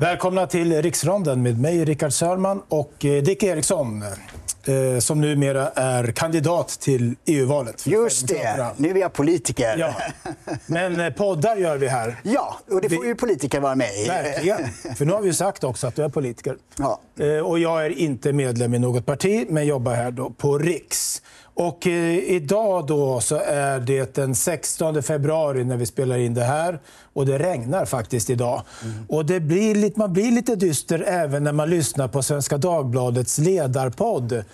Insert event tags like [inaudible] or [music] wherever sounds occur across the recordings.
Välkomna till Riksronden med mig, Rickard Sörman och eh, Dick Eriksson eh, som numera är kandidat till EU-valet. Just det, nu är jag politiker. Ja. Men eh, poddar gör vi här. Ja, och det får ju politiker vara med i. Verkligen. För nu har vi ju sagt också att du är politiker. Ja. Och jag är inte medlem i något parti, men jobbar här då på Riks. Och eh, idag då så är det den 16 februari när vi spelar in det här. Och det regnar faktiskt idag. Mm. Och det blir lite, man blir lite dyster även när man lyssnar på Svenska Dagbladets ledarpodd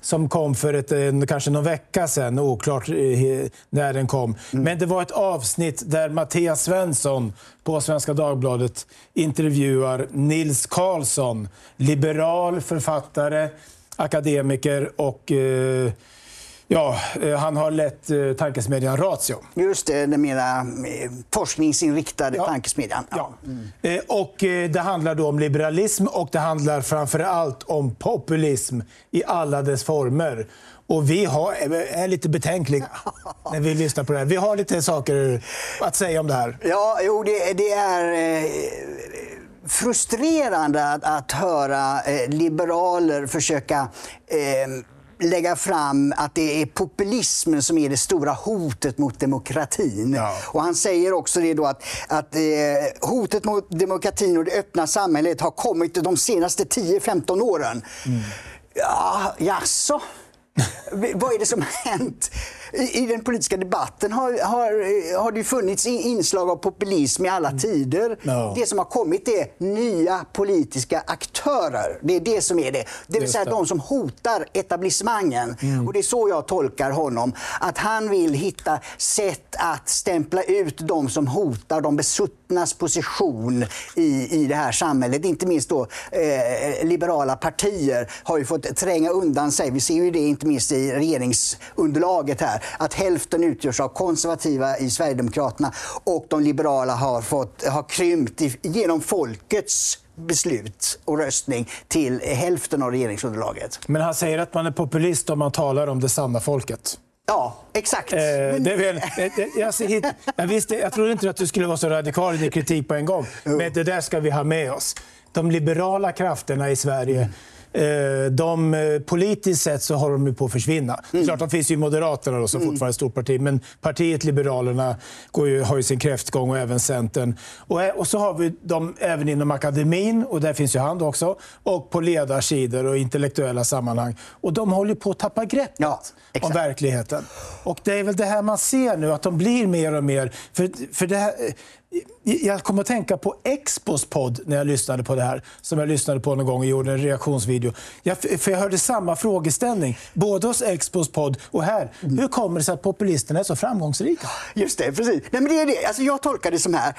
som kom för ett, kanske någon vecka sedan, oklart eh, när den kom. Mm. Men det var ett avsnitt där Mattias Svensson på Svenska Dagbladet intervjuar Nils Karlsson, liberal författare, akademiker och eh, Ja, eh, han har lett eh, tankesmedjan Ratio. Just det, den mera eh, forskningsinriktade ja. tankesmedjan. Ja. Mm. Och det handlar då om liberalism och det handlar framför allt om populism i alla dess former. Och vi har, är lite betänkliga [laughs] när vi lyssnar på det här. Vi har lite saker att säga om det här. Ja, jo, det, det är frustrerande att, att höra liberaler försöka eh, lägga fram att det är populismen som är det stora hotet mot demokratin. Ja. Och han säger också det då att, att eh, hotet mot demokratin och det öppna samhället har kommit de senaste 10-15 åren. Mm. Ja, jaså? [laughs] Vad är det som har hänt? I, den politiska debatten har, har, har det funnits inslag av populism i alla mm. tider. No. Det som har kommit är nya politiska aktörer. Det är det som är det. Det vill säga de som hotar etablissemangen. Mm. Och det är så jag tolkar honom. Att han vill hitta sätt att stämpla ut de som hotar de besuttnas position i, i det här samhället. Inte minst då eh, liberala partier har ju fått tränga undan sig. Vi ser ju det inte minst i regeringsunderlaget här att hälften utgörs av konservativa i Sverigedemokraterna och de liberala har, fått, har krympt genom folkets beslut och röstning till hälften av regeringsunderlaget. Men han säger att man är populist om man talar om det sanna folket. Ja, exakt. Eh, det väl, jag, jag, jag, visste, jag trodde inte att du skulle vara så radikal i din kritik på en gång. Men det där ska vi ha med oss. De liberala krafterna i Sverige mm de, eh, politiskt sett så håller de på att försvinna. Mm. Klart, de finns ju Moderaterna då, som mm. fortfarande är ett stort parti, men partiet Liberalerna går ju, har ju sin kräftgång och även Centern. Och, eh, och så har vi dem även inom akademin, och där finns ju han också, och på ledarsidor och intellektuella sammanhang. Och de håller på att tappa greppet ja, om verkligheten. Och det är väl det här man ser nu, att de blir mer och mer... För, för det här, jag kom att tänka på Expos podd när jag lyssnade på det här. Som jag lyssnade på någon gång och gjorde en reaktionsvideo. Jag, för jag hörde samma frågeställning, både hos Expos podd och här. Mm. Hur kommer det sig att populisterna är så framgångsrika? Just det, precis. Nej, men det är det. Alltså, jag tolkar det som här.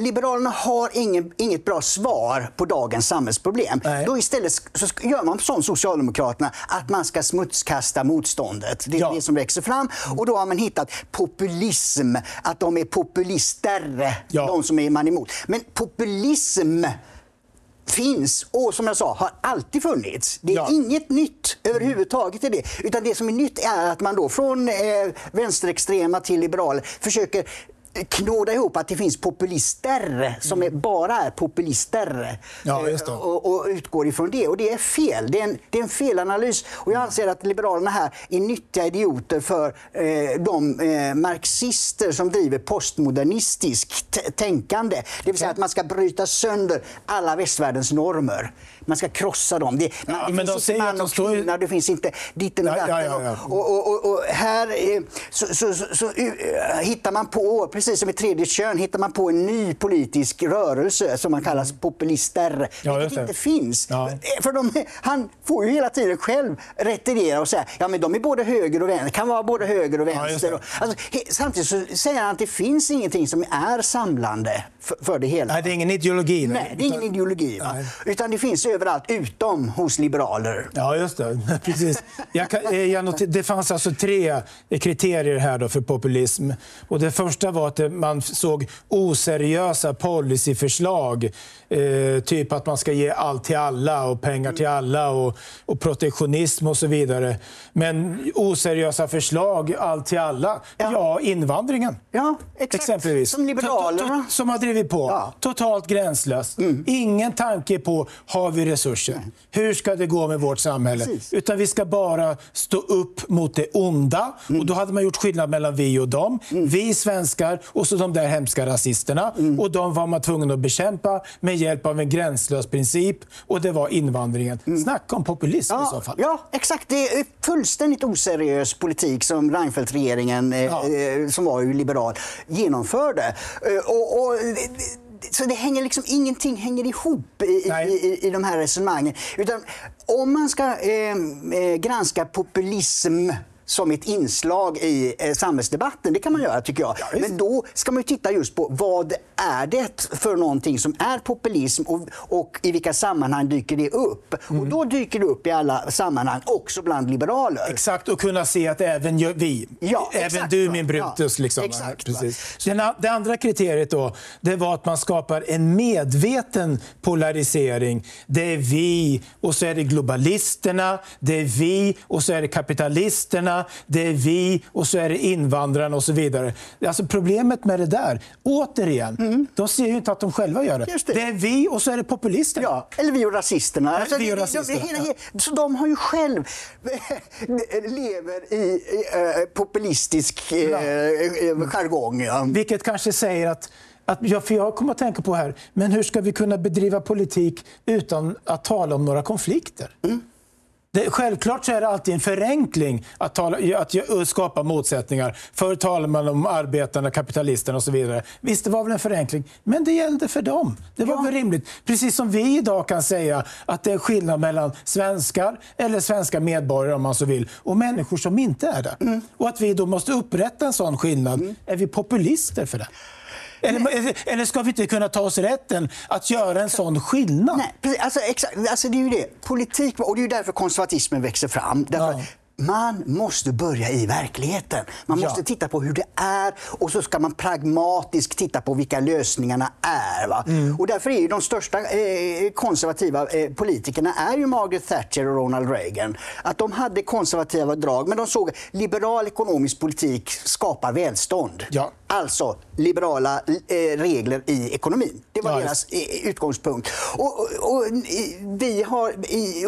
Liberalerna har ingen, inget bra svar på dagens samhällsproblem. Nej. Då istället så gör man som Socialdemokraterna, att man ska smutskasta motståndet. Det är ja. det som växer fram. Och då har man hittat populism, att de är populister ja. de som är man emot. Men populism finns och som jag sa har alltid funnits. Det är ja. inget nytt överhuvudtaget i det. Utan det som är nytt är att man då från eh, vänsterextrema till liberaler försöker knåda ihop att det finns populister som är, bara är populister ja, och, och, utgår ifrån det. Och det är fel. Det är, en, det är en felanalys. Och jag anser att Liberalerna här är nyttiga idioter för eh, de eh, marxister som driver postmodernistiskt tänkande. Det vill säga att man ska bryta sönder alla västvärldens normer. Man ska krossa dem. Det, man, ja, det men finns de inte man och står... kvinna, det finns inte ditten och datten. Ja, ja, och, och, och, och, här eh, så, så, så, så uh, hittar man på, precis som i tredje kön, hittar man på en ny politisk rörelse som man kallar populister, ja, vilket inte finns. Eh, för de, han får ju hela tiden själv retirera och säga ja men de är både höger och vänster, kan vara både höger och vänster. Alltså, samtidigt så säger han att det finns ingenting som är samlande för, för det hela. Nej, det är ingen ideologi. Nej, det är ingen ideologi. Utan det finns överallt, utom hos liberaler. Ja, just det. [laughs] Precis. Kan, eh, jag noter, det fanns alltså tre kriterier här då för populism. Och det första var att man såg oseriösa policyförslag. Eh, typ att man ska ge allt till alla och pengar till alla och, och protektionism och så vidare. Men oseriösa förslag, allt till alla. Ja, ja invandringen. Ja, exakt. Exempelvis. Som Liberalerna. Som har drivit på. Ja. Totalt gränslöst. Mm. Ingen tanke på, har vi resurser? Mm. Hur ska det gå med vårt samhälle? Precis. Utan vi ska bara stå upp mot det onda. Mm. Och då hade man gjort skillnad mellan vi och dem. Mm. Vi svenskar och så de där hemska rasisterna. Mm. Och de var man tvungen att bekämpa med hjälp av en gränslös princip. Och det var invandringen. Mm. Snacka om populism ja, i så fall. Ja, exakt. Det är fullständigt oseriös politik som Reinfeldt-regeringen, eh, ja. eh, som var ju liberal, genomförde. Eh, och, och så det hänger liksom, ingenting hänger ihop i, i, i, de här resonemangen. Utan om man ska eh, eh granska populism som ett inslag i eh, samhällsdebatten. Det kan man göra tycker jag. Ja, Men då ska man titta just på vad är det för någonting som är populism och, och i vilka sammanhang dyker det upp? Mm. Och då dyker det upp i alla sammanhang, också bland liberaler. Exakt, och kunna se att även vi, ja, även exakt, du min Brutus. Ja, liksom. exakt, Precis. det andra kriteriet då, det var att man skapar en medveten polarisering. Det är vi och så är det globalisterna, det är vi och så är det kapitalisterna det är vi och så är det invandrarna och så vidare. Alltså problemet med det där, återigen, mm. de ser ju inte att de själva gör det. det. det. är vi och så är det populisterna. Ja, eller vi och rasisterna. Alltså, vi och rasisterna. De, de, de, så de har ju själv [laughs] lever i, i uh, populistisk uh, uh, jargong. Ja. Vilket kanske säger att att, ja, för jag kommer att tänka på här, men hur ska vi kunna bedriva politik utan att tala om några konflikter? Mm. Det, självklart så är det alltid en förenkling att, tala, att skapa motsättningar. Förr talade man om arbetarna, kapitalisterna och så vidare. Visst, det var väl en förenkling, men det gällde för dem. Det var ja. väl rimligt. Precis som vi idag kan säga att det är skillnad mellan svenskar, eller svenska medborgare om man så vill, och människor som inte är det. Mm. Och att vi då måste upprätta en sån skillnad. Mm. Är vi populister för det? Eller, eller ska vi inte kunna ta oss rätten att göra en sån skillnad? Nej, alltså, exakt, alltså det är ju det. Politik, och det är ju därför konservatismen växer fram. Därför, ja. Man måste börja i verkligheten. Man måste ja. titta på hur det är och så ska man pragmatiskt titta på vilka lösningarna är. Va? Mm. Och därför är ju de största eh, konservativa eh, politikerna är ju Margaret Thatcher och Ronald Reagan. Att de hade konservativa drag, men de såg liberal ekonomisk politik skapar välstånd. Ja. Alltså liberala eh, regler i ekonomin. Det var ja, deras eh, utgångspunkt. Och, och, och, vi har,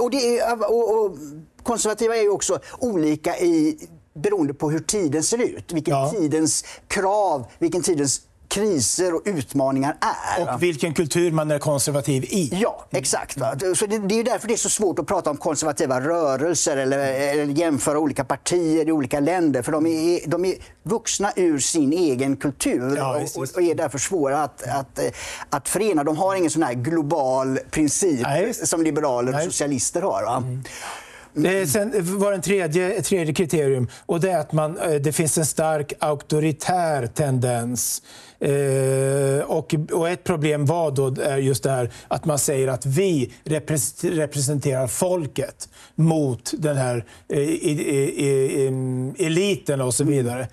och, det, och, och konservativa är ju också olika i, beroende på hur tiden ser ut. Vilken ja. tidens krav, vilken tidens kriser och utmaningar är. Och vilken kultur man är konservativ i. Ja, exakt. Va? Så det, det är därför det är så svårt att prata om konservativa rörelser eller, eller jämföra olika partier i olika länder. För de är, de är vuxna ur sin egen kultur ja, och, och, är därför svåra att, att, att förena. De har ingen sån här global princip Nej, som liberaler och socialister har. Va? Sen var en tredje, tredje kriterium och det är att man, eh, det finns en stark auktoritär tendens. Eh, och, och, ett problem var då är just det här att man säger att vi representerar folket mot den här eh, i, i, eliten och så vidare.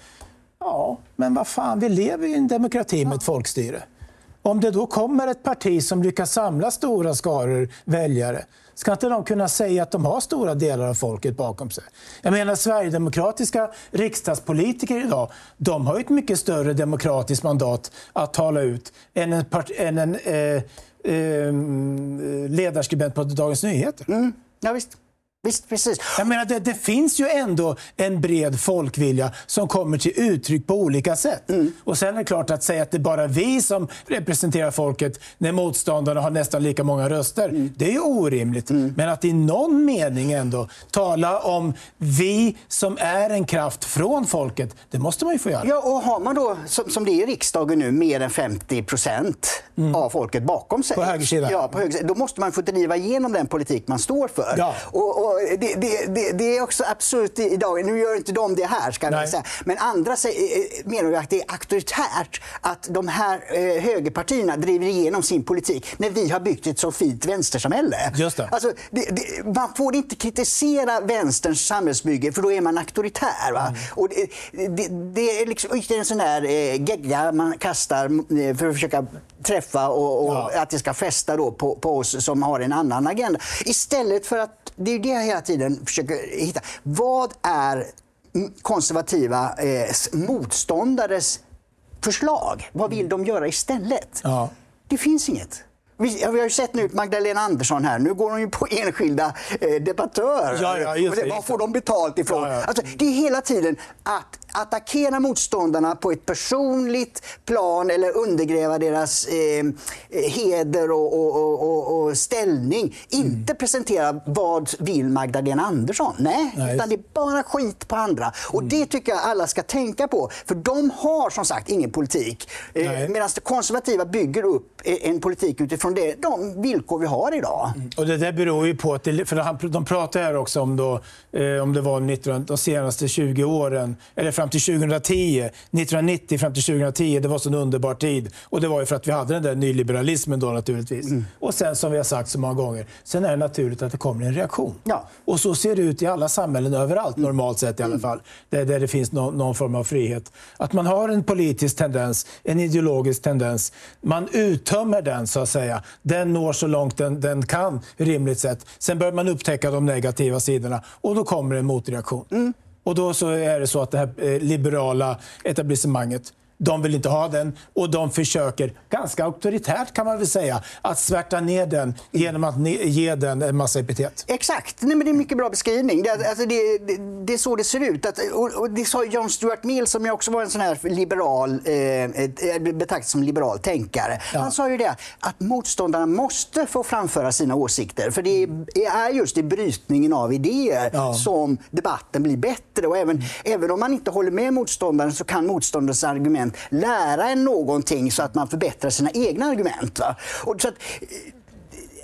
Ja, men vad fan, vi lever ju i en demokrati med ett folkstyre. Om det då kommer ett parti som lyckas samla stora skaror väljare Ska inte de kunna säga att de har stora delar av folket bakom sig? Jag menar, Sverigedemokratiska riksdagspolitiker idag, de har ett mycket större demokratiskt mandat att tala ut än en, part, än en eh, eh, ledarskribent på Dagens Nyheter. Mm. Ja, visst. Visst, precis. Jag menar, det, det, finns ju ändå en bred folkvilja som kommer till uttryck på olika sätt. Mm. Och sen är det klart att säga att det är bara vi som representerar folket när motståndarna har nästan lika många röster, mm. det är ju orimligt. Mm. Men att i någon mening ändå tala om vi som är en kraft från folket, det måste man ju få göra. Ja, och har man då, som, som det är i riksdagen nu, mer än 50 procent mm. av folket bakom sig. På högersidan. Ja, på högersidan. Då måste man få driva igenom den politik man står för. Ja. Och, och och det, det, det, är också absurt idag. Nu gör inte de det här, ska jag säga. Men andra säger, eh, menar att det är auktoritärt att de här eh, högerpartierna driver igenom sin politik när vi har byggt ett så fint vänstersamhälle. Just det. Alltså, man får inte kritisera vänsterns samhällsbygge för då är man auktoritär. Va? Mm. Och det, är liksom en sån där eh, gegga man kastar eh, för att försöka träffa och, och ja. att det ska fästa då på, på oss som har en annan agenda. Istället för att, det är det jag hela tiden försöker hitta. Vad är konservativa eh, motståndares förslag? Vad vill de göra istället? Ja. Det finns inget. Vi, har ju sett nu Magdalena Andersson här. Nu går hon ju på enskilda eh, debattörer. Ja, ja, det, var får de betalt ifrån? Ja, ja. Alltså, det är hela tiden att attackera motståndarna på ett personligt plan eller undergräva deras eh, heder och, och, och, och ställning. Mm. Inte presentera vad vill Magdalena Andersson. Nej, Nej, utan det är bara skit på andra. Och mm. det tycker jag alla ska tänka på. För de har som sagt ingen politik. Eh, Medan det konservativa bygger upp en politik utifrån det, de villkor vi har idag. Mm. Och det där beror ju på att, det, för de pratar här också om, då, eh, om det var 19, de senaste 20 åren, eller fram till 2010, 1990 fram till 2010, det var så en underbar tid. Och det var ju för att vi hade den där nyliberalismen då naturligtvis. Mm. Och sen som vi har sagt så många gånger, sen är det naturligt att det kommer en reaktion. Ja. Och så ser det ut i alla samhällen överallt, mm. normalt sett i alla mm. fall. Där, där det finns no, någon form av frihet. Att man har en politisk tendens, en ideologisk tendens. Man uttömmer den så att säga. Den når så långt den, den kan rimligt sett. Sen börjar man upptäcka de negativa sidorna och då kommer en motreaktion. Mm. Och då så är det så att det här eh, liberala etablissemanget de vill inte ha den och de försöker, ganska auktoritärt kan man väl säga, att svärta ner den genom att ge den en massa epitet. Exakt, Nej, men det är en mycket bra beskrivning. Det, alltså det, det, det är så det ser ut. Att, och, och det sa John Stuart Mill som jag också var en sån här liberal, eh, betraktas som liberal tänkare. Ja. Han sa ju det att motståndarna måste få framföra sina åsikter. För det är just i brytningen av idéer ja. som debatten blir bättre. Och även, mm. även om man inte håller med motståndaren så kan motståndarens argument lära en någonting så att man förbättrar sina egna argument. Va? Och så att, eh,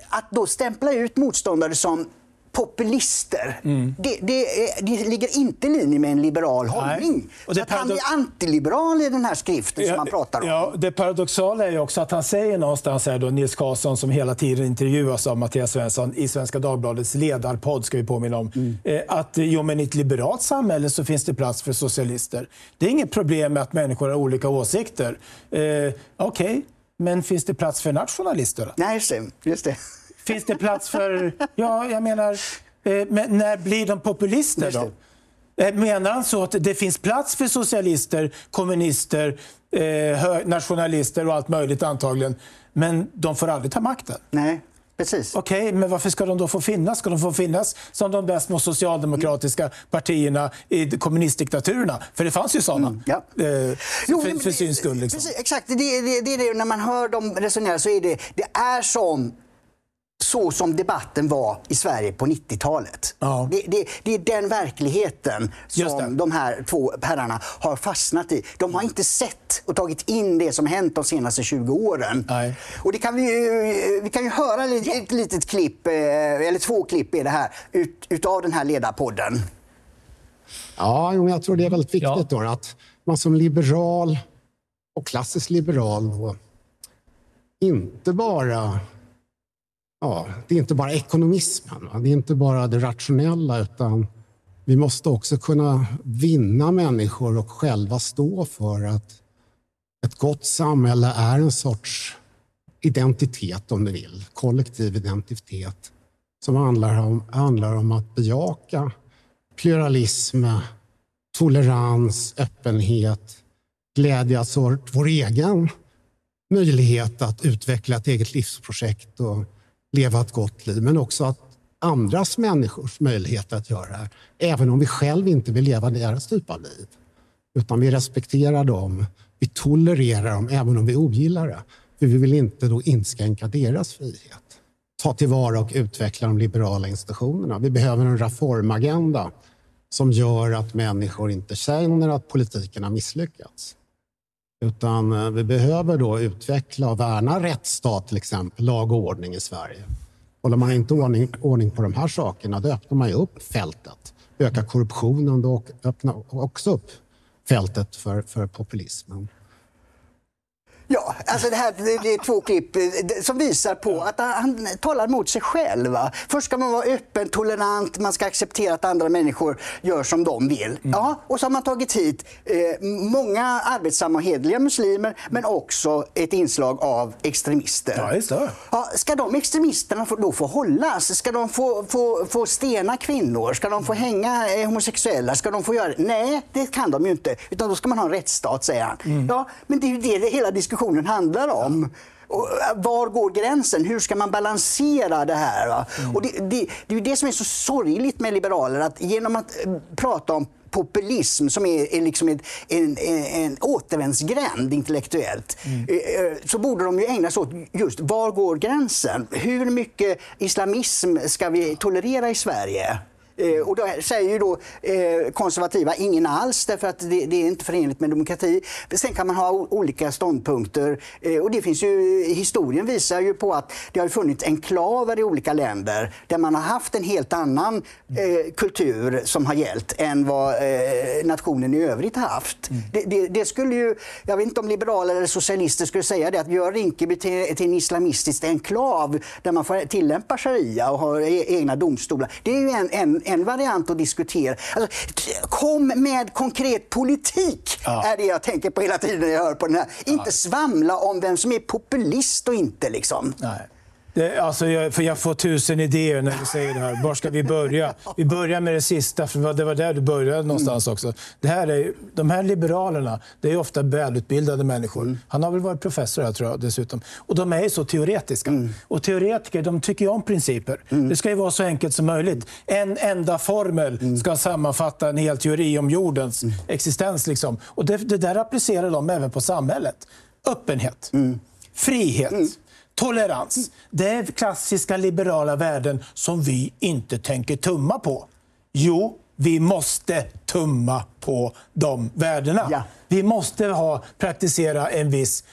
att då stämpla ut motståndare som populister. Mm. Det, det, det, ligger inte i linje med en liberal hållning. Och det så han är antiliberal i den här skriften ja, som han pratar om. Ja, det paradoxala är också att han säger någonstans här då, Nils Karlsson som hela tiden intervjuas av Mattias Svensson i Svenska Dagbladets ledarpodd, ska vi påminna om, mm. Eh, att jo, men i ett liberalt samhälle så finns det plats för socialister. Det är inget problem med att människor har olika åsikter. Eh, Okej, okay. men finns det plats för nationalister? Nej, just det. Just det. Finns det plats för... Ja, jag menar, eh, men när blir de populister då? Eh, menar han så att det finns plats för socialister, kommunister, eh, nationalister och allt möjligt antagligen, men de får aldrig ta makten? Nej. Precis. Okej, okay, men varför ska de då få finnas? Ska de få finnas som de där små socialdemokratiska partierna i kommunistdiktaturerna? För det fanns ju sådana. Mm, ja. eh, jo, för, för syns skull. Liksom. Precis, exakt, det, det, det, är det. När man hör dem resonera så är det, det är som så som debatten var i Sverige på 90-talet. Ja. Det, det, det, är den verkligheten som de här två herrarna har fastnat i. De har inte sett och tagit in det som hänt de senaste 20 åren. Nej. Och det kan vi, vi kan ju höra ett litet klipp, eh, eller två klipp är det här, ut, utav den här ledarpodden. Ja, jag tror det är väldigt viktigt ja. då, att man som liberal och klassisk liberal då, inte bara ja, det är inte bara ekonomismen, va? det är inte bara det rationella utan vi måste också kunna vinna människor och själva stå för att ett gott samhälle är en sorts identitet, om du vill. Kollektiv identitet som handlar om, handlar om att bejaka pluralism, tolerans, öppenhet, glädjas åt vår egen möjlighet att utveckla ett eget livsprojekt och leva ett gott liv, men också att andras människors möjlighet att göra det. Även om vi själv inte vill leva deras typ av liv. Utan vi respekterar dem, vi tolererar dem även om vi ogillar det. För vi vill inte då inskränka deras frihet. Ta tillvara och utveckla de liberala institutionerna. Vi behöver en reformagenda som gör att människor inte känner att politiken har misslyckats. Utan eh, vi behöver då utveckla och värna rättsstat, till exempel, lag och ordning i Sverige. Håller man inte ordning, ordning på de här sakerna, då öppnar man ju upp fältet. Ökar korruptionen, då öppnar också upp fältet för, för populismen. Ja, alltså det, här, det är två klipp eh, som visar på att han talar mot sig själv. Va? Först ska man vara öppen, tolerant, man ska acceptera att andra människor gör som de vill. Mm. Ja, och så har man tagit hit eh, många arbetsamma och hederliga muslimer men också ett inslag av extremister. Ja, just det. Ja, ska de extremisterna få, då få hållas? Ska de få, få, få stena kvinnor? Ska de få hänga eh, homosexuella? Ska de få göra Nej, det kan de ju inte. Utan då ska man ha en rättsstat, säger han. Mm. Ja, men det är ju det, det hela diskussionen diskussionen handlar om. Och eh, var går gränsen? Hur ska man balansera det här? Mm. Och det, det, det, är det som är så sorgligt med liberaler, att genom att eh, prata om populism som är, är liksom en, en, en återvändsgränd intellektuellt mm. Eh, så borde de ju ägna sig åt just var går gränsen? Hur mycket islamism ska vi tolerera i Sverige? Eh, och då säger ju då eh, konservativa ingen alls därför att det, det, är inte förenligt med demokrati. Sen kan man ha olika ståndpunkter eh, och det finns ju, historien visar ju på att det har funnits enklaver i olika länder där man har haft en helt annan eh, kultur som har gällt än vad eh, nationen i övrigt har haft. Mm. Det, det, det, skulle ju, jag vet inte om liberaler eller socialister skulle säga det, att göra Rinkeby till, till en islamistisk enklav där man får tillämpa sharia och har e-, egna domstolar. Det är ju en, en en variant att diskutera. Alltså, kom med konkret politik, ja. är det jag tänker på hela tiden när jag hör på den här. Inte svamla om vem som är populist och inte. Liksom. Nej. Det, alltså jag, för jag får tusen idéer när du säger det här. Var ska vi börja? Vi börjar med det sista, för det var där du började någonstans också. Det här är, de här liberalerna, det är ofta välutbildade människor. Mm. Han har väl varit professor här, tror jag, dessutom. Och de är ju så teoretiska. Mm. Och teoretiker, de tycker ju om principer. Mm. Det ska ju vara så enkelt som möjligt. En enda formel mm. ska sammanfatta en hel teori om jordens mm. existens. Liksom. Och det, det, där applicerar de även på samhället. Öppenhet, mm. frihet, Tolerans. Det är klassiska liberala värden som vi inte tänker tumma på. Jo, vi måste tumma på de värdena. Ja. Vi måste ha, praktisera en viss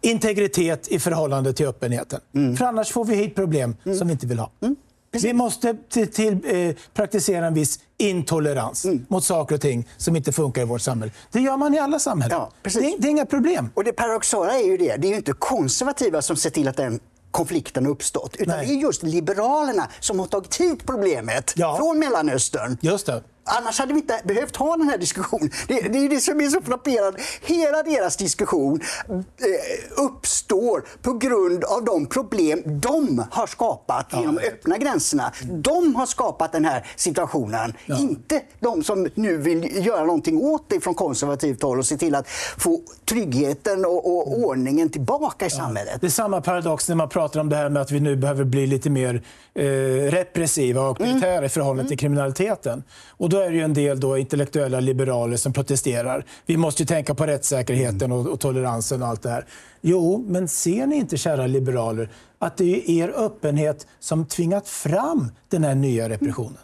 integritet i förhållande till öppenheten. Mm. För annars får vi hit problem mm. som vi inte vill ha. Mm. Vi måste till, till, eh, praktisera en viss intolerans mm. mot saker och ting som inte funkar i vårt samhälle. Det gör man i alla samhällen. Ja, det, det, är inga problem. Och det paradoxala är ju det, det är ju inte konservativa som ser till att den konflikten har uppstått. Utan Nej. det är just Liberalerna som har tagit hit problemet ja. från Mellanöstern. Just det. Annars hade vi inte behövt ha den här diskussionen. Det, det är det som är så frapperande. Hela deras diskussion eh, uppstår på grund av de problem de har skapat ja. genom öppna gränserna. De har skapat den här situationen. Ja. Inte de som nu vill göra någonting åt det från konservativt håll och se till att få tryggheten och, och mm. ordningen tillbaka i ja. samhället. Det är samma paradox när man pratar om det här med att vi nu behöver bli lite mer eh, repressiva och auktoritära mm. i förhållande mm. till kriminaliteten. Och då är det ju en del då intellektuella liberaler som protesterar. Vi måste ju tänka på rättssäkerheten och, och toleransen och allt det här. Jo, men ser ni inte, kära liberaler, att det är er öppenhet som tvingat fram den här nya repressionen?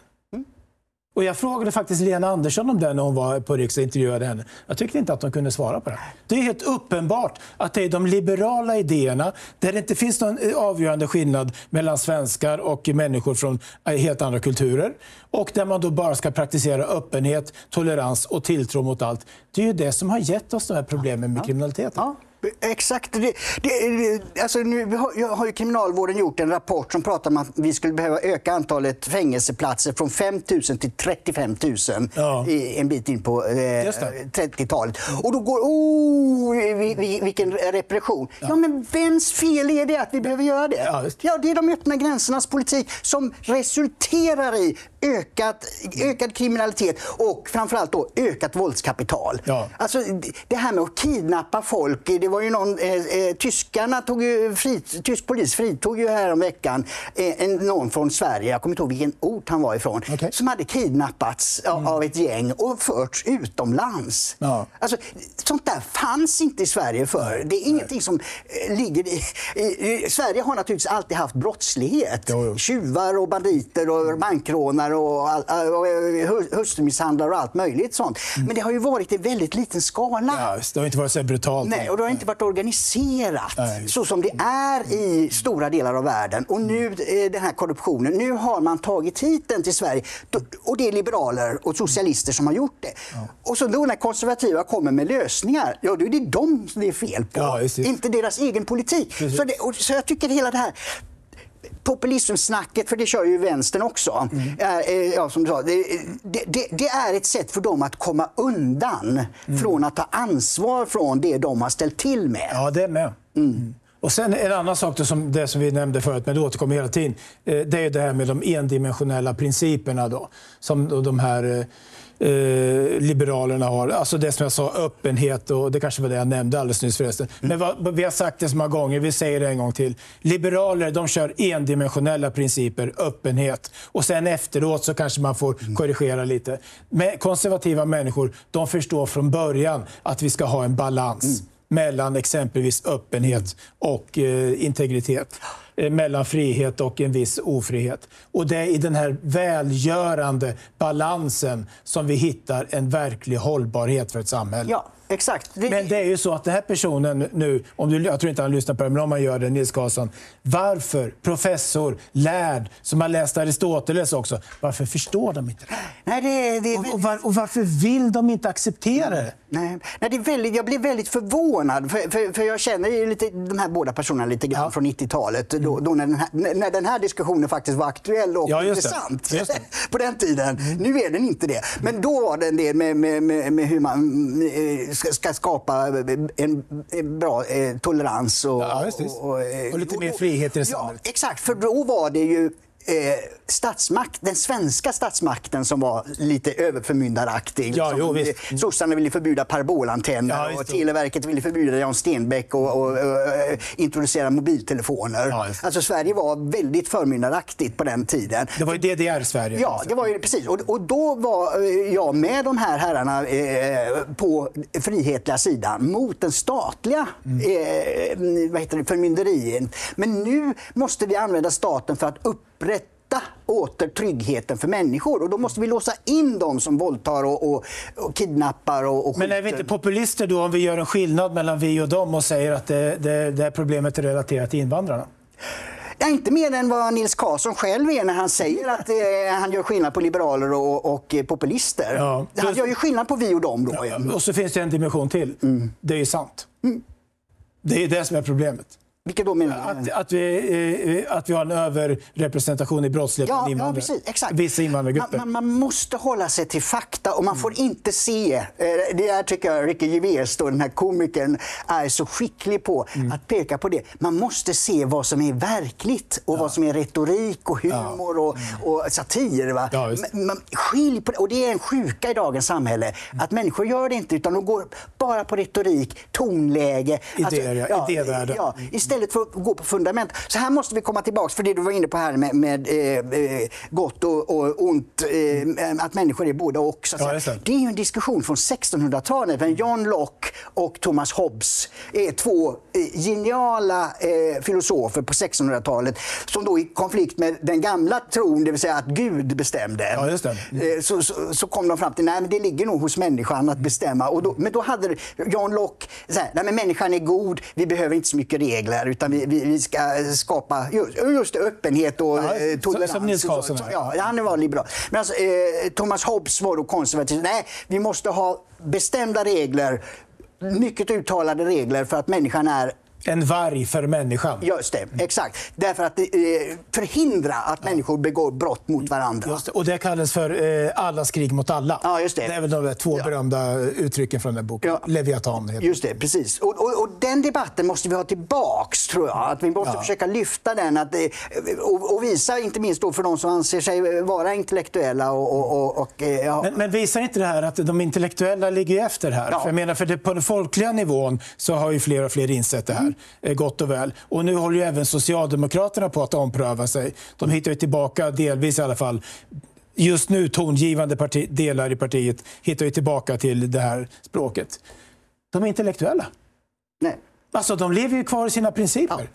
Och jag frågade faktiskt Lena Andersson om det när hon var på Riks och intervjuade henne. Jag tyckte inte att hon kunde svara på det. Det är helt uppenbart att det är de liberala idéerna, där det inte finns någon avgörande skillnad mellan svenskar och människor från helt andra kulturer. Och där man då bara ska praktisera öppenhet, tolerans och tilltro mot allt. Det är ju det som har gett oss de här problemen med kriminaliteten. Exakt. Det, det, alltså nu har, har ju Kriminalvården gjort en rapport som pratar om att vi skulle behöva öka antalet fängelseplatser från 5 000 till 35 000 ja. en bit in på eh, 30-talet. Och då går... Oh, vilken repression! Ja. ja. men vems fel är det att vi behöver göra det? Ja, ja, det är de öppna gränsernas politik som resulterar i ökat, ökad kriminalitet och framförallt då ökat våldskapital. Ja. Alltså, det här med att kidnappa folk. Det var ju någon, eh, eh, tyskarna tog ju, fri, tysk polis fritog ju häromveckan eh, en, någon från Sverige, jag kommer inte ihåg vilken ort han var ifrån, okay. som hade kidnappats mm. av ett gäng och förts utomlands. Ja. Alltså, sånt där fanns inte i Sverige förr. Det är ingenting som eh, ligger i, i, i, Sverige har naturligtvis alltid haft brottslighet. Jo, jo. Tjuvar och banditer och bankrånare misshandlar och, och hustrumisshandlar och allt möjligt sånt. Mm. Men det har ju varit i väldigt liten skala. Ja, det har inte varit så brutalt. Nej, och det har inte varit organiserat Nej. så som det är i stora delar av världen. Och nu eh, den här korruptionen, nu har man tagit hit den till Sverige. Och det är liberaler och socialister som har gjort det. Ja. Och så då när konservativa kommer med lösningar, ja då är det dem som det är fel på. Ja, inte deras egen politik. Så, det, så jag tycker hela det här populismsnacket, för det kör ju vänstern också. Mm. Ja, som du sa, det, det, det, är ett sätt för dem att komma undan mm. från att ta ansvar från det de har ställt till med. Ja, det är med. Mm. Och sen en annan sak, då, som det som vi nämnde förut, men det återkommer hela tiden, eh, det är det här med de endimensionella principerna. Då, som de här eh, Liberalerna har. Alltså det som jag sa, öppenhet och det kanske var det jag nämnde alldeles nyss förresten. Mm. Men vad, vi har sagt det så många gånger, vi säger det en gång till. Liberaler de kör endimensionella principer, öppenhet. Och sen efteråt så kanske man får mm. korrigera lite. Men konservativa människor de förstår från början att vi ska ha en balans. Mm mellan exempelvis öppenhet och eh, integritet. Eh, mellan frihet och en viss ofrihet. Och det är i den här välgörande balansen som vi hittar en verklig hållbarhet för ett samhälle. Ja. Exakt. Det... Men det är ju så att den här personen nu, om du, jag tror inte han lyssnar på det, men om man gör det, Nils Karlsson. Varför, professor, lärd, som har läst Aristoteles också, varför förstår de inte det? Nej, det, det... Och, och, var, och, varför vill de inte acceptera det? Nej, Nej det är väldigt, jag blir väldigt förvånad, för, för, för jag känner ju lite, de här båda personerna lite grann ja. från 90-talet, då, då när, den här, när den här diskussionen faktiskt var aktuell och ja, intressant [laughs] på den tiden. Mm. Nu är den inte det. Men då var det en del med, med, med, med hur man eh, ska skapa en, en bra eh, tolerans och, ja, och, och, eh, och, lite mer frihet i samhället. Ja, exakt, för då var det ju statsmakt, den svenska statsmakten som var lite överförmyndaraktig. Ja, jo, mm. Sossarna ville förbjuda parabolantenner ja, och Televerket ville förbjuda Jan Stenbeck och, och, och, och introducera mobiltelefoner. Ja, alltså Sverige var väldigt förmyndaraktigt på den tiden. Det var ju DDR-Sverige. Ja, det var ju precis. Och, och då var eh, jag med de här herrarna eh, på frihetliga sidan mot den statliga mm. eh, vad heter det, förmynderiet. Men nu måste vi använda staten för att upprätta åter tryggheten för människor. Och då måste vi låsa in dem som våldtar och, och, och kidnappar och, och Men är vi inte populister då om vi gör en skillnad mellan vi och dem och säger att det, det, det här problemet är relaterat till invandrarna? Ja, inte mer än vad Nils Karlsson själv är när han säger att eh, han gör skillnad på liberaler och, och populister. Ja. Han gör ju skillnad på vi och dem. Då. Ja, och så finns det en dimension till. Mm. Det är ju sant. Mm. Det är det som är problemet. Vilka då menar att, att, vi, eh, att vi har en överrepresentation i brottslighet ja, ja, precis, exakt. vissa invandrargrupper. Man, man, man, måste hålla sig till fakta och man får mm. inte se... Eh, det där tycker jag Ricky Gervais, den här komikern, är så skicklig på. Mm. Att peka på det. Man måste se vad som är verkligt och ja. vad som är retorik och humor ja. och, mm. och satir. Va? Ja, man, skilj på det. Och det är en sjuka i dagens samhälle. Mm. Att människor gör det inte utan de går bara på retorik, tonläge. Idéer, alltså, ja, idévärlden. Ja, istället för att gå på fundament. Så här måste vi komma tillbaka för det du var inne på här med, med eh, eh gott och, och ont, eh, att människor är både och. Så ja, det, det är en diskussion från 1600-talet. Men John Locke och Thomas Hobbes är två eh, geniala eh, filosofer på 1600-talet som då i konflikt med den gamla tron, det vill säga att Gud bestämde. Ja, just det. Eh, så, så, så, kom de fram till att det ligger nog hos människan att bestämma. Och då, men då hade John Locke så här, nej, men människan är god, vi behöver inte så mycket regler utan vi, vi, vi ska skapa just, just öppenhet och ja, eh, tolerans. Som Nils Karlsson. Ja, han var liberal. Men alltså, eh, Thomas Hobbes var då konservativ. Nej, vi måste ha bestämda regler, mycket uttalade regler för att människan är en varg för människan. Just det, exakt. Därför att eh, förhindra att ja. människor begår brott mot varandra. Det. Och det kallas för eh, allas krig mot alla. Ja, just det. det är väl de två ja. berömda uttrycken från den boken. Ja. Leviatan heter Just det, precis. Och, och, och, den debatten måste vi ha tillbaks, tror jag. Att vi måste ja. försöka lyfta den att, eh, och, och, visa, inte minst då för de som anser sig vara intellektuella. Och, och eh, men, men, visar inte det här att de intellektuella ligger efter här? För jag menar, för det, på den folkliga nivån så har ju fler och fler insett det här. Mm eh, gott och väl. Och nu håller ju även Socialdemokraterna på att ompröva sig. De hittar ju tillbaka, delvis i alla fall, just nu tongivande parti, delar i partiet hittar ju tillbaka till det här språket. De är intellektuella. Nej. Alltså, de lever ju kvar i sina principer. Ja.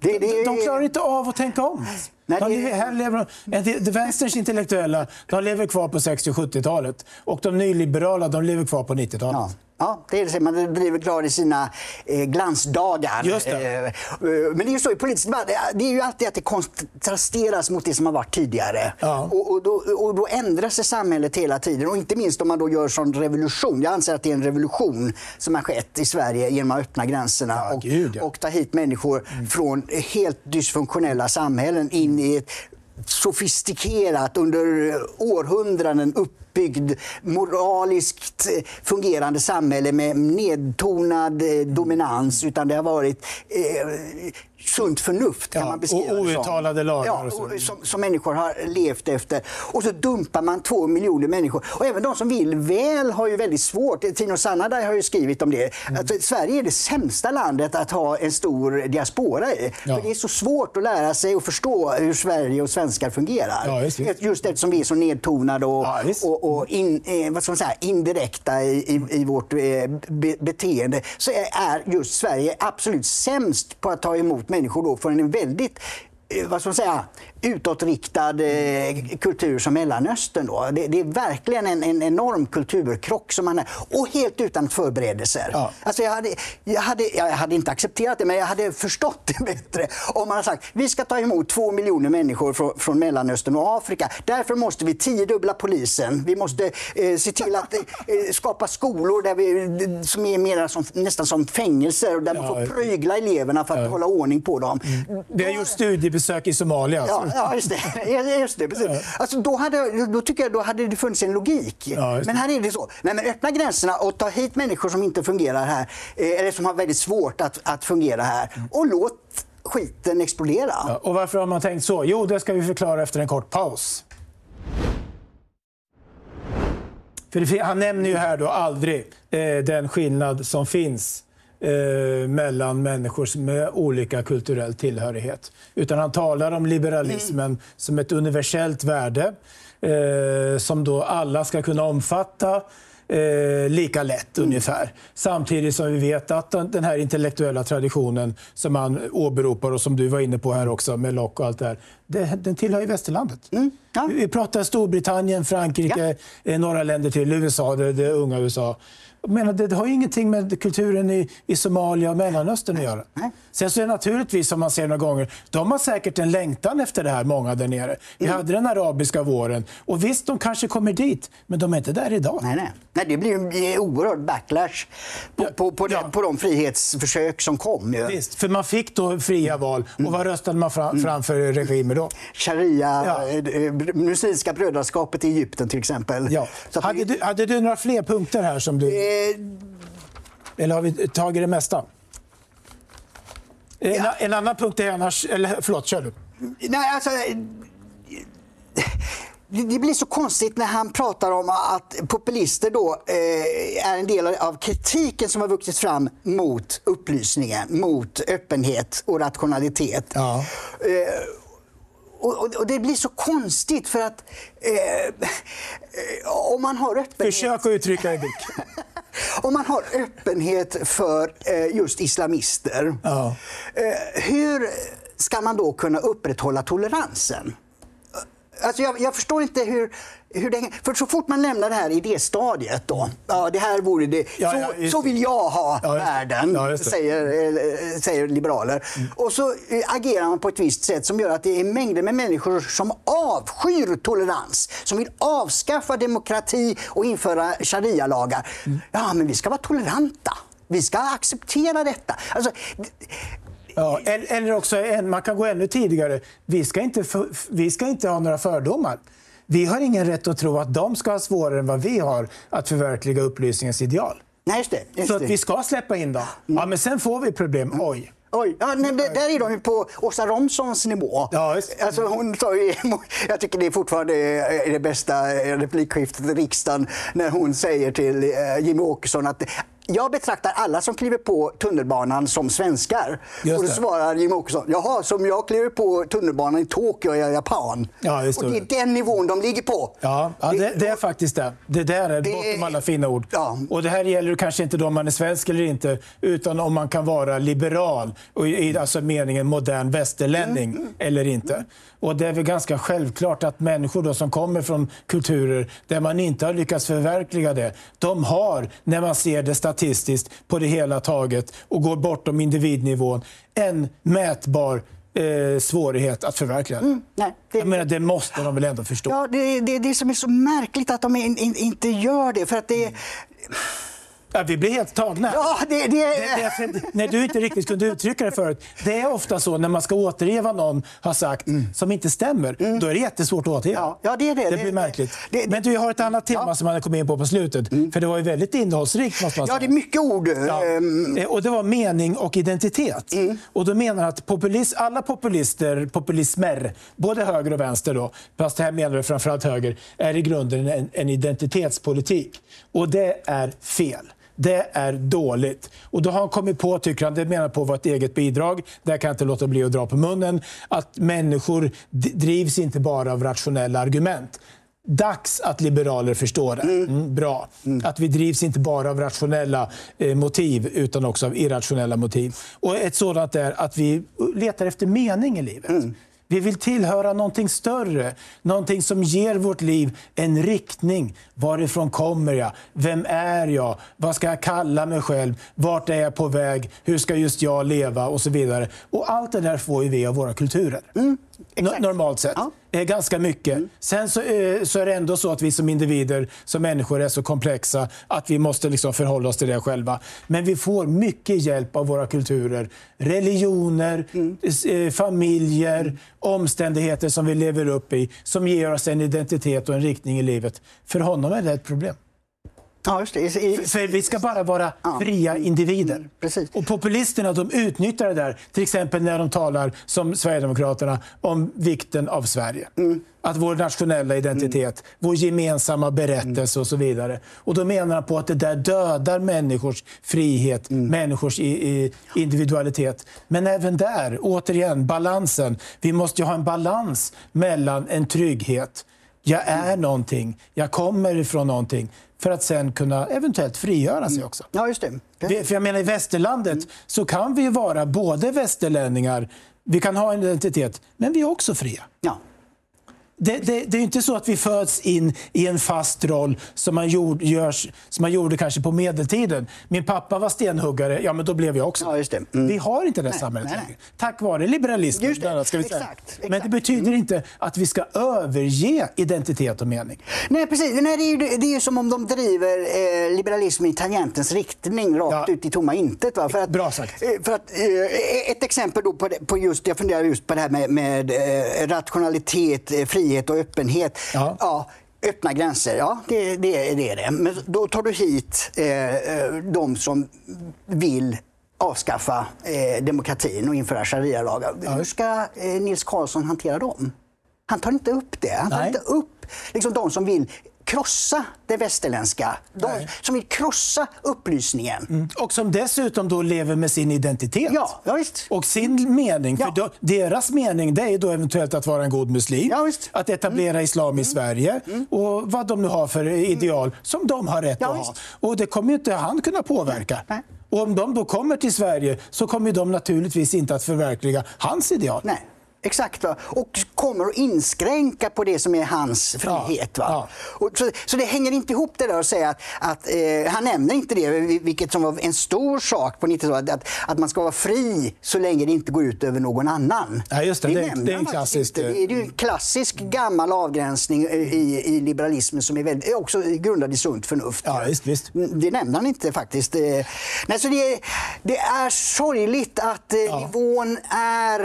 Det, det, de klarar inte av att tänka om. Nej, de lever, här lever de, de vänsterns intellektuella de lever kvar på 60 och 70-talet. Och de nyliberala de lever kvar på 90-talet. Ja. Ja, det är det. Man driver klar i sina eh, glansdagar. Just det. Eh, eh, men det är ju så i politisk debatt, det är ju alltid att det kontrasteras mot det som har varit tidigare. Ja. Och, och, då, och då ändrar sig samhället hela tiden. Och inte minst om man då gör sån revolution. Jag anser att det är en revolution som har skett i Sverige genom att öppna gränserna Ja, och, gud, ja. och ta hit människor från helt dysfunktionella samhällen in i ett sofistikerat, under århundraden uppbyggd, moraliskt fungerande samhälle med nedtonad eh, dominans. Utan det har varit eh, sunt förnuft kan Ja, man beskriva och det som. outtalade lagar Ja, och som, som människor har levt efter. Och så dumpar man två miljoner människor. Och även de som vill väl har ju väldigt svårt. Tino Sanadaj har ju skrivit om det. Mm. Att Sverige är det sämsta landet att ha en stor diaspora i. Ja. För det är så svårt att lära sig och förstå hur Sverige och svenskar fungerar. Ja, just det. Just eftersom vi är så nedtonade och, Ja, och, och in, eh, vad ska man säga, indirekta i, i, i vårt eh, be, beteende så är just Sverige absolut sämst på att ta emot människor då får en väldigt eh, vad ska man säga, utåtriktad eh, kultur som Mellanöstern. Då. Det, det är verkligen en, en enorm kulturkrock som man är. Och helt utan förberedelser. Ja. Alltså jag, hade, jag, hade, jag hade inte accepterat det, men jag hade förstått det [laughs] bättre om man hade sagt vi ska ta emot två miljoner människor från, från Mellanöstern och Afrika. Därför måste vi tiodubbla polisen. Vi måste eh, se till att eh, skapa skolor där vi, som är mer som, nästan som fängelser och där man Ja. får prygla eleverna för att hålla ordning på dem. Vi har gjort studiebesök i Somalia. Ja, ja, just det. [laughs] Just det precis. Alltså, då, hade, då tycker jag då hade det funnits en logik. Ja, men här är det så. Nej, men öppna gränserna och ta hit människor som inte fungerar här. eh, Eller som har väldigt svårt att, att fungera här. Och låt skiten explodera. Ja, och varför har man tänkt så? Jo, det ska vi förklara efter en kort paus. För det, han nämner ju här då aldrig eh, den skillnad som finns eh, mellan människor med olika kulturell tillhörighet. Utan han talar om liberalismen som ett universellt värde eh, som då alla ska kunna omfatta eh, lika lätt ungefär. Samtidigt som vi vet att den, här intellektuella traditionen som man åberopar och som du var inne på här också med Locke och allt det här, det, den tillhör ju västerlandet. ja. Vi, pratar Storbritannien, Frankrike, eh, några länder till, USA, det, det unga USA. Menar, det, har ju ingenting med kulturen i, i Somalia och Mellanöstern att göra. Nej. Sen så är det naturligtvis, som man ser några gånger, de har säkert en längtan efter det här, många där nere. Vi Mm. hade den arabiska våren. Och visst, de kanske kommer dit, men de är inte där idag. Nej, nej. nej, det blir en oerhörd backlash på, Ja, på, på, ja. de, på de frihetsförsök som kom. Ju. Visst, för man fick då fria val. Mm. Och vad röstade man fram, framför regimer då? Sharia, Ja. eh, eh, Muslimska brödraskapet i Egypten till exempel. Ja. Hade, du, hade du några fler punkter här? som du... eh, Eller har vi tagit det mesta? En, en annan punkt är annars... Eller, förlåt, kör du. Nej, alltså... Det det blir så konstigt när han pratar om att populister då eh, är en del av kritiken som har vuxit fram mot upplysningen, mot öppenhet och rationalitet. Ja. Eh, och, och, och det blir så konstigt för att eh, eh, om man har öppenhet... Försök att uttrycka dig, Dick. [laughs] Om man har öppenhet för eh, just islamister, Ja. eh, hur ska man då kunna upprätthålla toleransen? Alltså jag, jag förstår inte hur, hur det För så fort man lämnar det här idéstadiet då, ja det här vore det, Ja, så, ja, så vill jag ha Ja, världen, säger, eh, säger liberaler. Och så eh, agerar man på ett visst sätt som gör att det är mängder med människor som avskyr tolerans, som vill avskaffa demokrati och införa sharia-lagar. Mm. Ja, men vi ska vara toleranta. Vi ska acceptera detta. Alltså, Ja, eller eller också, man kan gå ännu tidigare. Vi ska, inte vi ska inte ha några fördomar. Vi har ingen rätt att tro att de ska ha svårare än vad vi har att förverkliga upplysningens ideal. nej, just det. Just Så att vi ska släppa in dem. Ja, men sen får vi problem. Oj. Oj, ja, nej, det, där är de på Åsa Romsons nivå. Ja. Alltså, hon sa ju, [laughs] jag tycker det är fortfarande är det bästa replikskiftet i riksdagen när hon säger till eh, Jimmy Åkesson att jag betraktar alla som kliver på tunnelbanan som svenskar. Och då det. svarar Jim Åkesson, jaha, som jag kliver på tunnelbanan i Tokyo är jag japan. Ja, just och det det. är den nivån de ligger på. Ja, ja det, det är faktiskt det. Det där är Det- bortom alla fina ord. Ja. Och det här gäller kanske inte om man är svensk eller inte, utan om man kan vara liberal, och i i alltså meningen modern västerlänning Mm, eller inte. Och det är väl ganska självklart att människor då som kommer från kulturer där man inte har lyckats förverkliga det, de har, när man ser det statistiskt på det hela taget och går bortom individnivån, en mätbar eh, svårighet att förverkliga det. Nej, det, Jag menar, det måste de väl ändå förstå? ja, det, det, det som är så märkligt att de in, in, inte gör det. För att det, Ja, vi blir helt tagna. ja, det, det, Det- det- När du inte riktigt kunde uttrycka det förut. Det är ofta så när man ska återge vad någon har sagt som inte stämmer. Då är det jättesvårt att återge. Ja, ja, det är det. Det blir märkligt. Men du, har ett annat tema Ja. som man har kommit in på på slutet. För det var ju väldigt innehållsrikt måste man säga. ja, det är mycket ord. Ja. Ehm, Eh, Och det var mening och identitet. Och då menar att populist, alla populister, populismer, både höger och vänster då, fast här menar du framförallt höger, är i grunden en, en identitetspolitik. Och det är fel. Det är dåligt. Och då har han kommit på, tycker han, det menar på var ett eget bidrag, där kan jag inte låta bli att dra på munnen, att människor drivs inte bara av rationella argument. Dags att liberaler förstår det. Mm, bra. Att vi drivs inte bara av rationella eh, motiv utan också av irrationella motiv. Och ett sådant är att vi letar efter mening i livet. Vi vill tillhöra någonting större, någonting som ger vårt liv en riktning. Varifrån kommer jag? Vem är jag? Vad ska jag kalla mig själv? Vart är jag på väg? Hur ska just jag leva? Och så vidare. Och allt det där får ju vi av våra kulturer. Mm exakt. normalt sett. Ja. Eh, ganska mycket. Sen så, eh, så är det ändå så att vi som individer, som människor, är så komplexa att vi måste liksom förhålla oss till det själva. Men vi får mycket hjälp av våra kulturer. Religioner, s- eh, familjer, omständigheter som vi lever upp i som ger oss en identitet och en riktning i livet. För honom är det ett problem. Ja, just det. I, För vi ska bara vara fria individer. precis. Och populisterna de utnyttjar det där, till exempel när de talar som Sverigedemokraterna om vikten av Sverige. Att vår nationella identitet, vår gemensamma berättelse och så vidare. Och då menar han på att det där dödar människors frihet, människors i, i individualitet. Men även där, återigen, balansen. Vi måste ju ha en balans mellan en trygghet, jag är någonting, jag kommer ifrån någonting, för att sen kunna eventuellt frigöra sig också. ja, just det. Vi- För jag menar, I västerlandet så kan vi vara både västerlänningar, vi kan ha en identitet, men vi är också fria. Ja. Det, det, det är ju inte så att vi föds in i en fast roll som man, gjorde, görs, som man gjorde kanske på medeltiden. Min pappa var stenhuggare, ja men då blev jag också Ja, just det. Mm. Vi har inte det samhället nej, nej. Tack vare liberalismen. Just det. Ska vi säga. Exakt, exakt. Men det betyder inte att vi ska överge identitet och mening. Nej, precis. Nej, det, är ju, det är ju som om de driver eh, liberalismen i tangentens riktning rakt Ja. ut i tomma intet. Va? För att, Bra sagt. eh, För att, eh, ett exempel då på, på just, jag funderar just på det här med, med eh, rationalitet, eh, frihet och öppenhet. Ja. öppna gränser, ja det, det, det är det. Men då tar du hit eh, eh, de som vill avskaffa eh, demokratin och införa sharia-lagar. Hur ska eh, Nils Karlsson hantera dem? Han tar inte upp det. Han tar Nej. inte upp liksom, de som vill krossa det västerländska. De Nej. som vill krossa upplysningen. Och som dessutom då lever med sin identitet. Ja, ja visst. Och sin mening, för Ja. då, deras mening det är då eventuellt att vara en god muslim, Ja, visst. Mm. att etablera islam i Sverige och vad de nu har för ideal som de har rätt Ja, att ha. Och det kommer ju inte han kunna påverka. Nej. Och om de då kommer till Sverige så kommer de naturligtvis inte att förverkliga hans ideal. Nej. Exakt. Va? Och kommer att inskränka på det som är hans frihet. Va? Ja. Så, så det hänger inte ihop det där att säga att, att eh, han nämner inte det, vilket som var en stor sak på 90-talet, att, att man ska vara fri så länge det inte går ut över någon annan. Ja, just det. Det- det är en han faktiskt klassisk, inte. Det är ju en klassisk gammal avgränsning i, i liberalismen som är väldigt, är också grundad i sunt förnuft. Ja, visst, visst. Det nämner han inte faktiskt. Eh, Nej, så det, det är sorgligt att eh, nivån är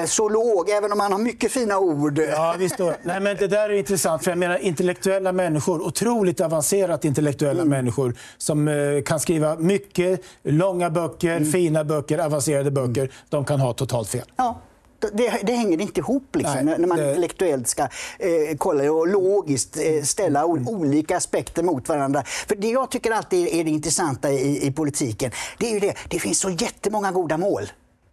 eh, så låg, även om man har mycket fina ord. Ja, visst då. Nej, men det där är intressant. För jag menar intellektuella människor, otroligt avancerat intellektuella Mm. människor som eh, kan skriva mycket långa böcker, Mm. fina böcker, avancerade böcker. De kan ha totalt fel. Ja, det, det hänger inte ihop liksom, Nej, när man det... intellektuellt ska eh, kolla och logiskt eh, ställa mm. olika aspekter mot varandra. För Det jag tycker alltid är det intressanta i, i politiken, det är ju det, det finns så jättemånga goda mål.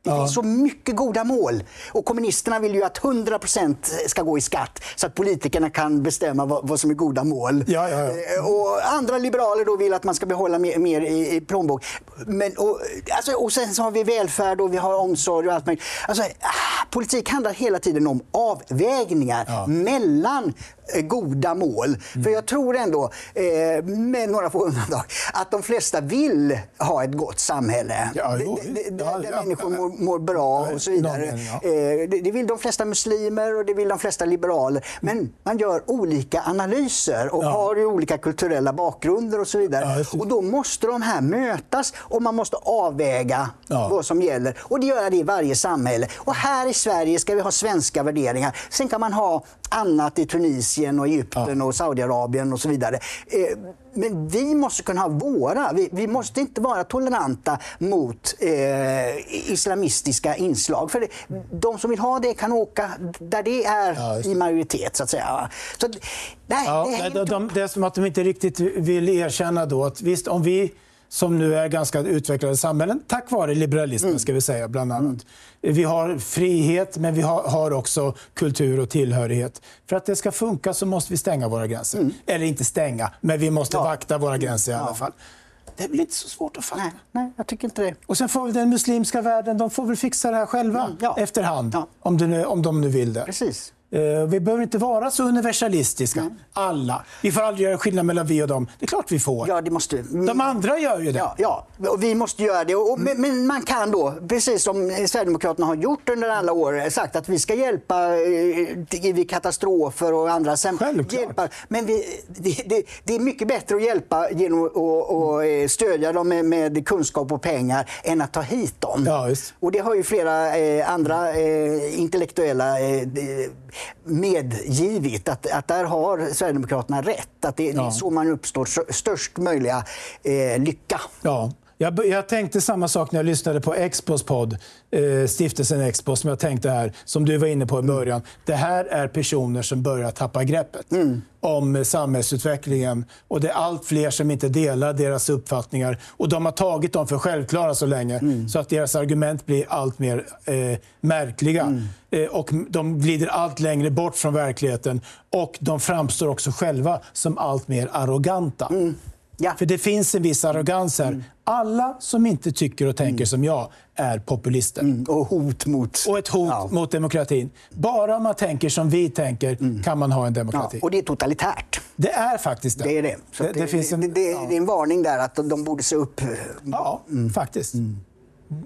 Det ja. finns så mycket goda mål. Och kommunisterna vill ju att 100% ska gå i skatt så att politikerna kan bestämma vad, vad som är goda mål. Ja, ja, eh, och andra liberaler då vill att man ska behålla mer, mer i, i plånbok. Men, och, alltså, och sen så har vi välfärd och vi har omsorg och allt möjligt. Alltså, ah, politik handlar hela tiden om avvägningar mellan goda mål. Mm. För jag tror ändå, eh, med några få undantag, att de flesta vill ha ett gott samhälle. Ja, jo, där ja, ja, människor mår, mår, bra och så vidare. Eh, det, det vill de flesta muslimer och det vill de flesta liberaler. Men man gör olika analyser och har olika kulturella bakgrunder och så vidare. och då måste de här mötas och man måste avväga vad som gäller. Och det gör det i varje samhälle. Och här i Sverige ska vi ha svenska värderingar. Sen kan man ha annat i Tunisien och Egypten ja. och Saudiarabien och så vidare. Eh, men vi måste kunna ha våra. Vi, vi måste inte vara toleranta mot eh, islamistiska inslag. För det, de som vill ha det kan åka där det är ja, i majoritet, så att säga. Så, nej, ja, det, är de, det är som att de inte riktigt vill erkänna då att visst, om vi som nu är ganska utvecklade samhällen, tack vare liberalismen mm. ska vi säga bland annat. Mm. Vi har frihet, men vi har, har, också kultur och tillhörighet. För att det ska funka så måste vi stänga våra gränser. Mm. Eller inte stänga, men vi måste ja. vakta våra gränser i alla ja. fall. Det är väl inte så svårt att fatta? Nej, nej, jag tycker inte det. Och sen får väl den muslimska världen, de får väl fixa det här själva mm, ja. efterhand. Om, det, om de nu vill det. Precis. Eh, vi behöver inte vara så universalistiska, mm. alla. Vi får aldrig göra skillnad mellan vi och dem. Det är klart vi får. Ja, det måste. De andra gör ju det. Ja, ja. och vi måste göra det. Och, mm. men, man kan då, precis som Sverigedemokraterna har gjort under alla år, sagt att vi ska hjälpa eh, vid katastrofer och andra. hjälpa. Men vi, det, det, det, är mycket bättre att hjälpa genom att och, eh, stödja dem med, med, kunskap och pengar än att ta hit dem. Ja, och det har ju flera eh, andra eh, intellektuella eh, medgivit att, att där har Sverigedemokraterna rätt. Att det, ja. är så man uppstår störst möjliga eh, lycka. Ja. Jag, jag, tänkte samma sak när jag lyssnade på Expos podd, eh, stiftelsen Expo, som jag tänkte här, som du var inne på i början. Det här är personer som börjar tappa greppet mm. om samhällsutvecklingen. Och det är allt fler som inte delar deras uppfattningar. Och de har tagit dem för självklara så länge, mm. så att deras argument blir allt mer eh, märkliga. Mm. Eh, och de glider allt längre bort från verkligheten. Och de framstår också själva som allt mer arroganta. Ja. För det finns en viss arrogans här. Mm. Alla som inte tycker och tänker mm. som jag är populister. Mm. Och hot mot... Och ett hot ja. mot demokratin. Bara om man tänker som vi tänker mm. kan man ha en demokrati. Ja, och det är totalitärt. Det är faktiskt det. Det är det. det, det, det finns en, det, det, är en varning där att de borde se upp. Ja, mm. faktiskt. Mm.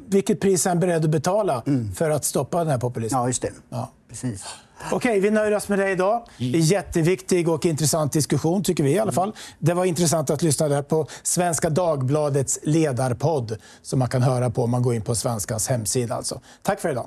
Vilket pris är han beredd att betala för att stoppa den här populismen? Ja, just det. Ja. Precis. Okej, vi nöjer oss med det idag. Mm. Jätteviktig och intressant diskussion, tycker vi i alla fall. Det var intressant att lyssna där på Svenska Dagbladets ledarpodd som man kan höra på om man går in på Svenskans hemsida. Alltså. Tack för idag.